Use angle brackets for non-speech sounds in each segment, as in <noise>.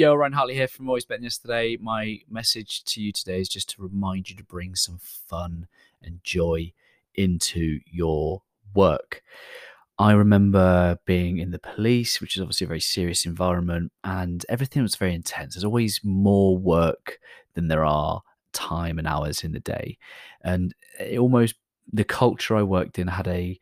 Yo, Ryan Hartley here from Always Better Than Yesterday. My message to you today is just to remind you to bring some fun and joy into your work. I remember being in the police, which is obviously a very serious environment, and everything was very intense. There's always more work than there are time and hours in the day. And it almost the culture I worked in had a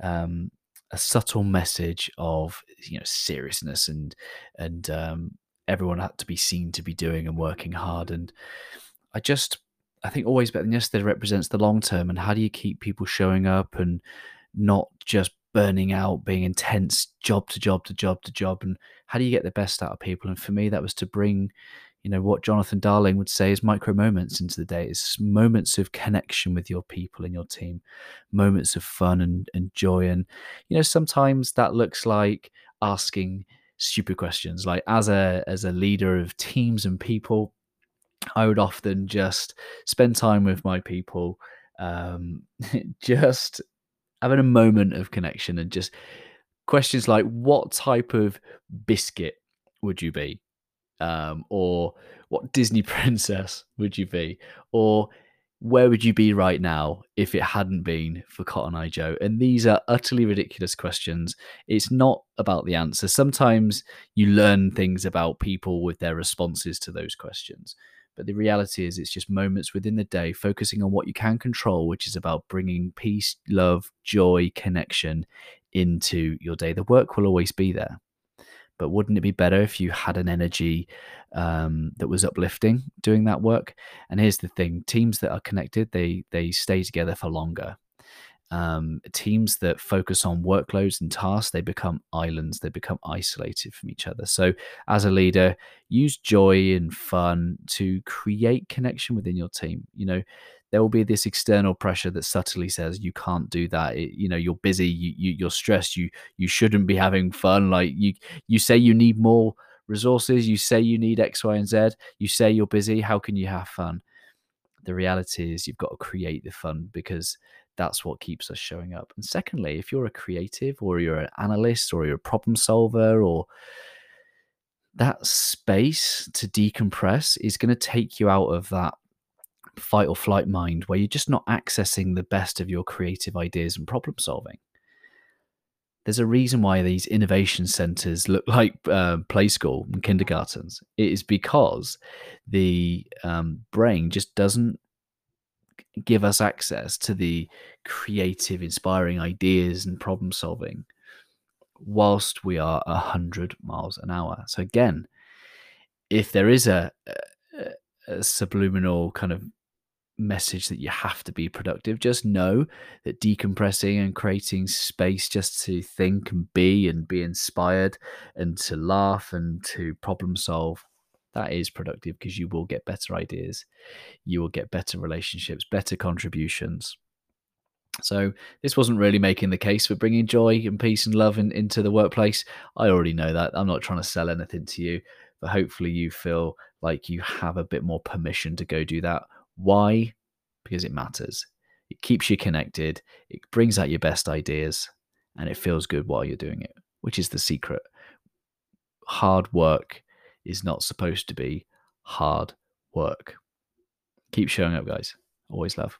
um, a subtle message of you know seriousness and and um, everyone had to be seen to be doing and working hard. And I just I think always better than yesterday represents the long term and how do you keep people showing up and not just burning out, being intense, job to job to job to job, and how do you get the best out of people? And for me, that was to bring you know what jonathan darling would say is micro moments into the day it's moments of connection with your people and your team moments of fun and, and joy and you know sometimes that looks like asking stupid questions. Like as a as a leader of teams and people i would often just spend time with my people um <laughs> just having a moment of connection and just questions like what type of biscuit would you be? Um, or what Disney <laughs> princess would you be, or where would you be right now if it hadn't been for Cotton Eye Joe? And these are utterly ridiculous questions. It's not about the answer. Sometimes you learn things about people with their responses to those questions. But the reality is, it's just moments within the day, focusing on what you can control, which is about bringing peace, love, joy, connection into your day. The work will always be there but wouldn't it be better if you had an energy um, that was uplifting doing that work? And here's the thing teams that are connected they they stay together for longer um, teams that focus on workloads and tasks they become islands they become isolated from each other. So as a leader use joy and fun to create connection within your team. You know there will be this external pressure that subtly says you can't do that. It, you know you're busy you, you you're stressed you you shouldn't be having fun. Like you you say you need more resources you say you need x y and z you say you're busy how can you have fun? The reality is you've got to create the fun because that's what keeps us showing up and secondly if you're a creative or you're an analyst or you're a problem solver or that space to decompress is going to take you out of that fight or flight mind where you're just not accessing the best of your creative ideas and problem solving. There's a reason why these innovation centers look like uh, play school and kindergartens. It is because the um, brain just doesn't give us access to the creative, inspiring ideas and problem solving whilst we are 100 miles an hour. So, again, if there is a, a, a subliminal kind of message that you have to be productive. Just know that decompressing and creating space just to think and be and be inspired and to laugh and to problem solve that is productive because you will get better ideas, you will get better relationships, better contributions. So this wasn't really making the case for bringing joy and peace and love in, into the workplace. I already know that. I'm not trying to sell anything to you, but hopefully you feel like you have a bit more permission to go do that why? Because it matters. It keeps you connected, it brings out your best ideas, and it feels good while you're doing it, which is the secret. Hard work is not supposed to be hard work. Keep showing up, guys. Always love.